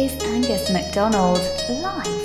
is Angus McDonald live.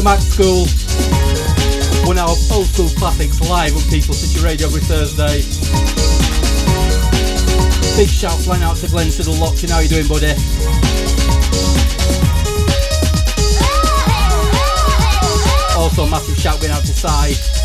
to Macs Skool. One hour of old school classics live on People City Radio every Thursday. Big shout flying out to Glenn Siddle Lockton. How you doing, buddy? Also, massive shout going out to Side.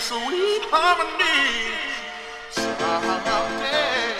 Sweet harmony. Someday, when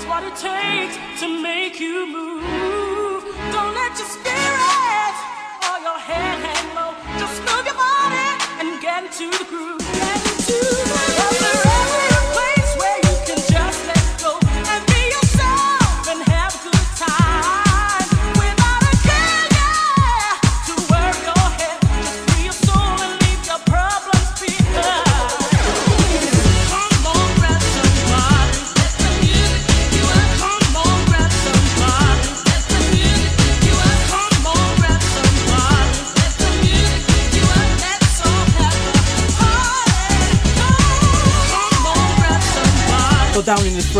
that's what it takes to make you move. Don't let your spirit or your head hang low. Just move your body and get into the groove.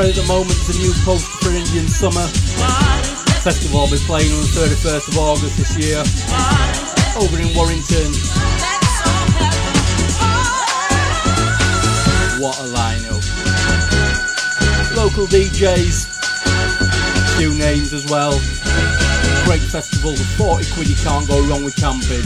Spread at the moment, the new post for Indian Summer Festival will be playing on the 31st of August this year over in Warrington. What a lineup. Local DJs, few names as well. Great festival for 40 quid, you can't go wrong with camping.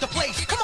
the place.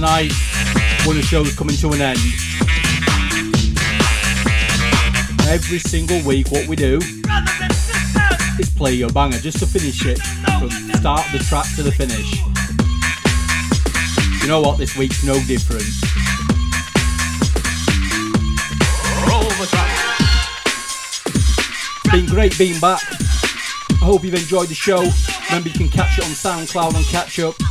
Night when the show is coming to an end. Every single week, what we do is play your banger just to finish it from start the track to the finish. You know what? This week's no different. Roll the track. It's been great being back. I hope you've enjoyed the show. Remember, you can catch it on SoundCloud on Catch Up.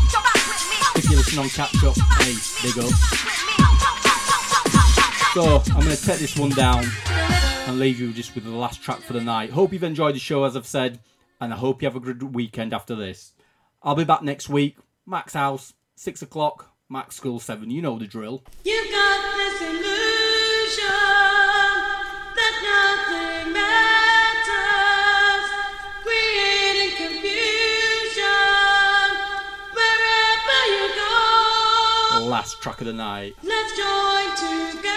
Catch Up, hey, big up. So, I'm going to take this one down and leave you just with the last track for the night. Hope you've enjoyed the show, as I've said, and I hope you have a good weekend after this. I'll be back next week. Max House, 6 o'clock. Macs Skool 7. You know the drill. You've got this illusion track of the night. Let's join together,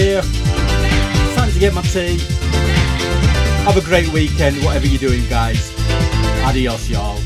Time to get my tea. Have a great weekend, whatever you're doing, guys. Adios, y'all.